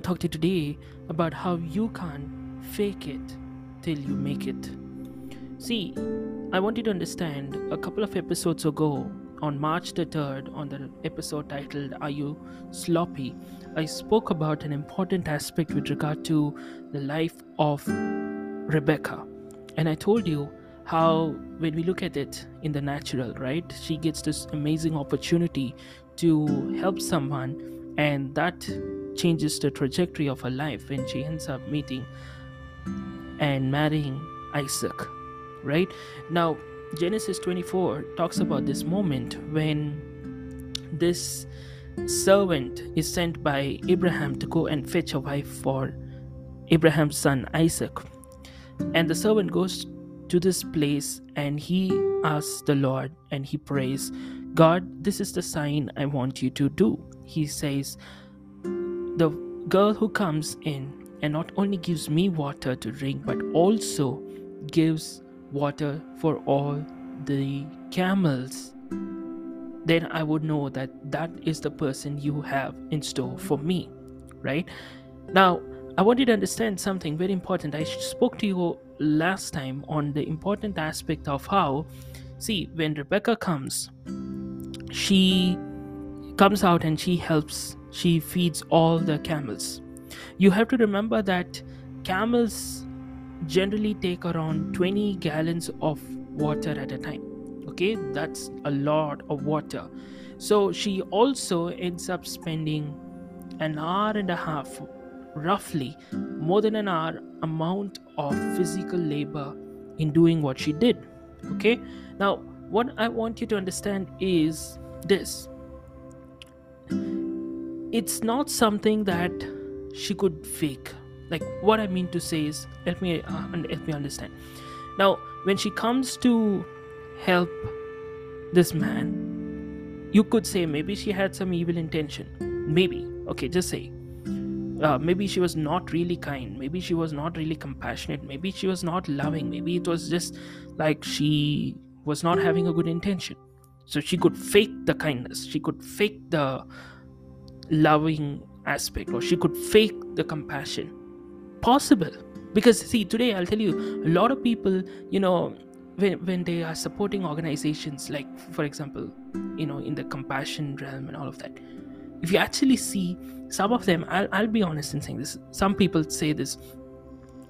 To talk to you today about how you can't fake it till you make it. See, I want you to understand a couple of episodes ago, on March the 3rd, on the episode titled Are You Sloppy? I spoke about an important aspect with regard to the life of Rebecca. And I told you how, when we look at it in the natural, right, she gets this amazing opportunity to help someone, and that changes the trajectory of her life when she ends up meeting and marrying Isaac. Right now, Genesis 24 talks about this moment when this servant is sent by Abraham to go and fetch a wife for Abraham's son Isaac. And the servant goes to this place and he asks the Lord and he prays, God, this is the sign I want you to do. He says, the girl who comes in and not only gives me water to drink but also gives water for all the camels. Then i would know that that is the person you have in store for me right? Now i want you to understand something very important. I spoke to you last time on the important aspect of how see when rebecca comes she comes out and she helps she feeds all the camels. You have to remember that camels generally take around 20 gallons of water at a time. Okay, that's a lot of water. So she also ends up spending an hour and a half, roughly more than an hour amount of physical labor in doing what she did. Okay, now what I want you to understand is this it's not something that she could fake. Like what i mean to say is let me uh, let me understand. Now when she comes to help this man you could say maybe she had some evil intention. Maybe. Okay just say. Uh, maybe she was not really kind. Maybe she was not really compassionate. Maybe she was not loving. Maybe it was just like she was not having a good intention. So she could fake the kindness. She could fake the loving aspect or she could fake the compassion. Possible. Because see today i'll tell you a lot of people you know when, when they are supporting organizations like for example you know in the compassion realm and all of that if you actually see some of them i'll, I'll be honest in saying this some people say this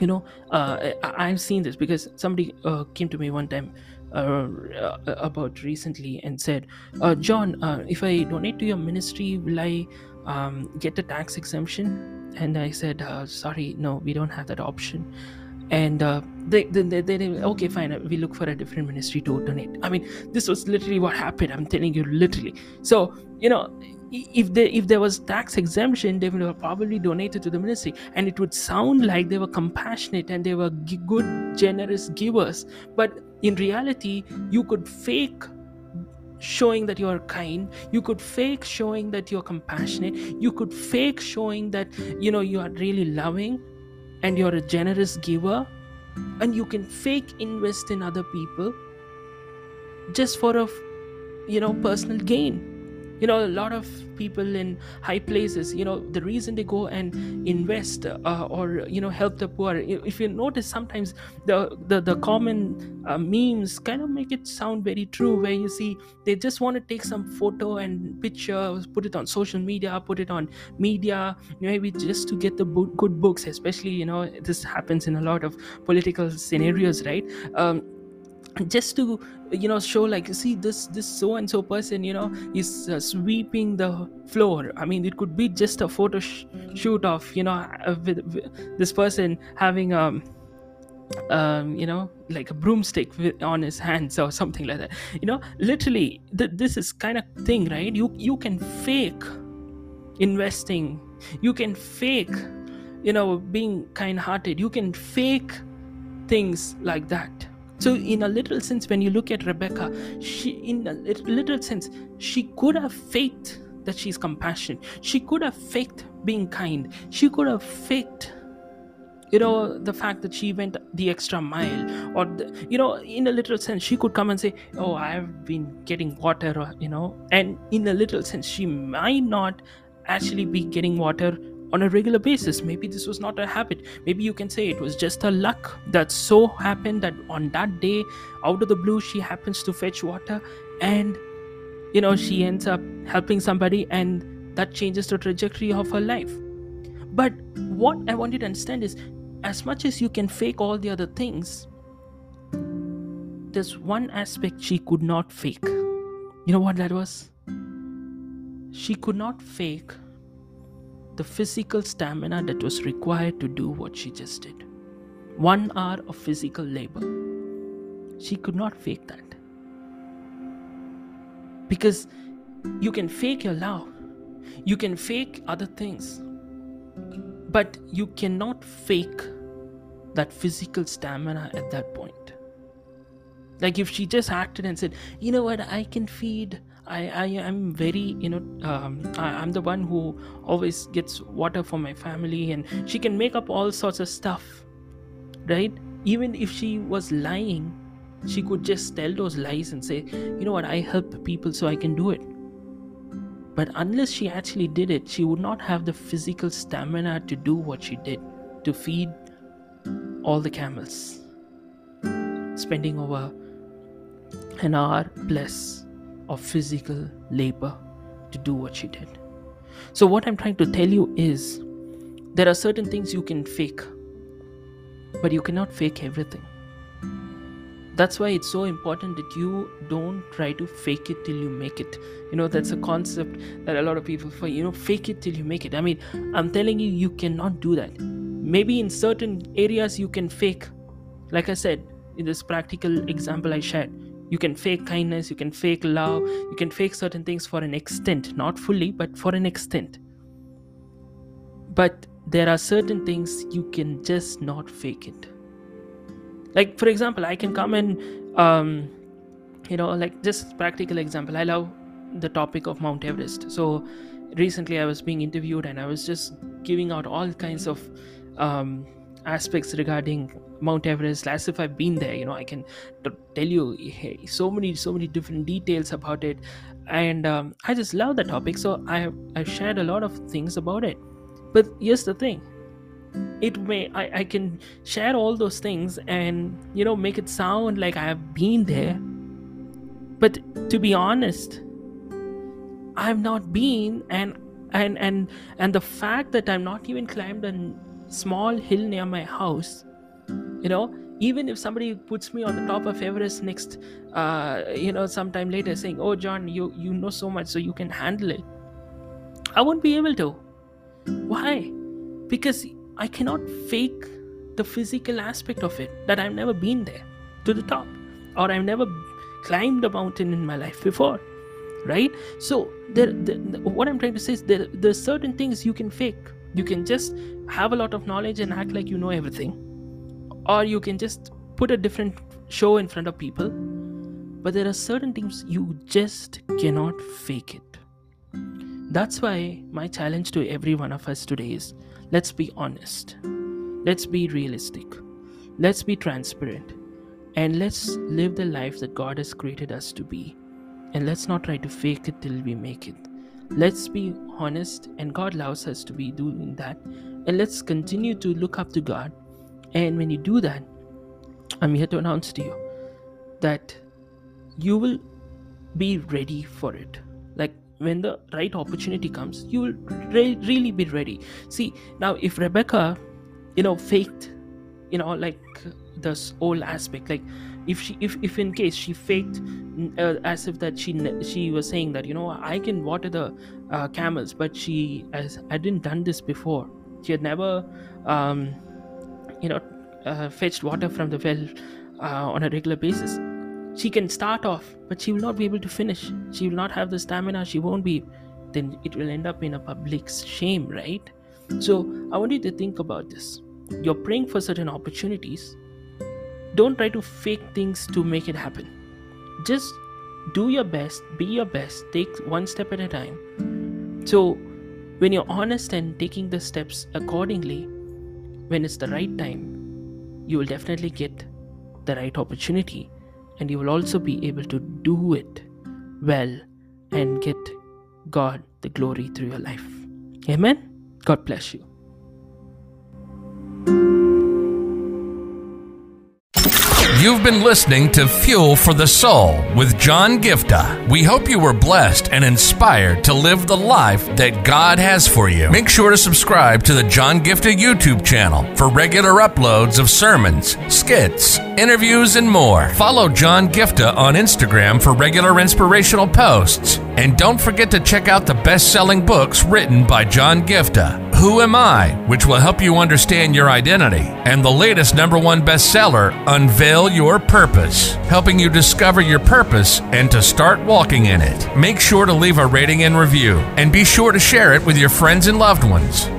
you know uh, I, have seen this because somebody uh, came to me one time about recently and said, uh, John, uh, if I donate to your ministry, will I um, get a tax exemption? And I said, uh, sorry, no, we don't have that option. And uh, they, they, they, they, okay, fine, we look for a different ministry to donate. I mean, this was literally what happened. I'm telling you, literally. So, you know, if there if there was tax exemption they would have probably donated to the ministry and it would sound like they were compassionate and they were good generous givers but in reality you could fake showing that you are kind. You could fake showing that you're compassionate. You could fake showing that you know you are really loving and you're a generous giver. And you can fake invest in other people just for a you know personal gain you know a lot of people in high places you know the reason they go and invest uh, or you know help the poor if you notice sometimes the the, the common uh, memes kind of make it sound very true where you see they just want to take some photo and picture put it on social media put it on media maybe just to get the good books especially you know this happens in a lot of political scenarios right? Um, just to you know show like you see this this so and so person you know is uh, sweeping the floor. I mean it could be just a photo sh- shoot of you know uh, with, with this person having um um you know like a broomstick with, on his hands or something like that. You know literally th- this is kind of thing right? You you can fake investing. You can fake you know being kind hearted you can fake things like that so in a little sense when you look at rebecca she in a little sense she could have faked that she's compassionate she could have faked being kind. She could have faked you know the fact that she went the extra mile or the, you know in a literal sense she could come and say oh i've been getting water or, you know and in a literal sense she might not actually be getting water on a regular basis. Maybe this was not a habit. Maybe you can say it was just a luck that so happened that on that day, out of the blue, she happens to fetch water and you know she ends up helping somebody and that changes the trajectory of her life. But what I want you to understand is as much as you can fake all the other things, there's one aspect she could not fake. You know what that was? She could not fake the physical stamina that was required to do what she just did. One hour of physical labor. She could not fake that. Because you can fake your love, you can fake other things, but you cannot fake that physical stamina at that point. Like if she just acted and said, you know what, I can feed I, I am very you know um, I, i'm the one who always gets water for my family and she can make up all sorts of stuff right? Even if she was lying she could just tell those lies and say you know what? I help people so i can do it. But unless she actually did it she would not have the physical stamina to do what she did to feed all the camels spending over an hour plus of physical labor to do what she did. So, what I'm trying to tell you is there are certain things you can fake, but you cannot fake everything. That's why it's so important that you don't try to fake it till you make it. You know, that's a concept that a lot of people for you know, fake it till you make it. I mean, I'm telling you, you cannot do that. Maybe in certain areas you can fake, like I said, in this practical example I shared you can fake kindness you can fake love you can fake certain things for an extent not fully but for an extent. But there are certain things you can just not fake it. Like for example i can come and um, you know like just practical example i love the topic of mount everest. So recently i was being interviewed and i was just giving out all kinds of um, aspects regarding Mount Everest as if I've been there. You know, I can t- tell you hey, so many, so many different details about it, and um, I just love the topic. So I have I've shared a lot of things about it. But here's the thing: it may I, I can share all those things and you know make it sound like I have been there. But to be honest, I've not been, and and and and the fact that I'm not even climbed a small hill near my house you know even if somebody puts me on the top of everest next uh, you know sometime later saying oh john you you know so much so you can handle it i won't be able to. Why? Because i cannot fake the physical aspect of it that i've never been there to the top or i've never climbed a mountain in my life before right? So there, the, what i'm trying to say is there, there's certain things you can fake you can just have a lot of knowledge and act like you know everything. Or you can just put a different show in front of people. But there are certain things you just cannot fake it. That's why my challenge to every one of us today is let's be honest. Let's be realistic. Let's be transparent. And let's live the life that god has created us to be. And let's not try to fake it till we make it let's be honest and god allows us to be doing that and let's continue to look up to god and when you do that, I'm here to announce to you that you will be ready for it. Like when the right opportunity comes, you will re- really be ready. See, now if Rebecca, you know, faked, you know, like this whole aspect like if she if, if in case she faked uh, as if that she she was saying that you know i can water the uh, camels but she as i didn't done this before. She had never um, you know uh, fetched water from the well uh, on a regular basis. She can start off but she will not be able to finish. She will not have the stamina. She won't be then it will end up in a public shame right? So i want you to think about this. You're praying for certain opportunities don't try to fake things to make it happen just do your best be your best take one step at a time so when you're honest and taking the steps accordingly when it's the right time you will definitely get the right opportunity and you will also be able to do it well and get God the glory through your life. Amen. God bless you. You've been listening to Fuel for the Soul with John Giftah. We hope you were blessed and inspired to live the life that God has for you. Make sure to subscribe to the John Giftah YouTube channel for regular uploads of sermons, skits, interviews, and more. Follow John Giftah on Instagram for regular inspirational posts. And don't forget to check out the best selling books written by John Giftah Who Am I, which will help you understand your identity, and the latest number one bestseller, Unveil Your Purpose, helping you discover your purpose and to start walking in it. Make sure to leave a rating and review, and be sure to share it with your friends and loved ones.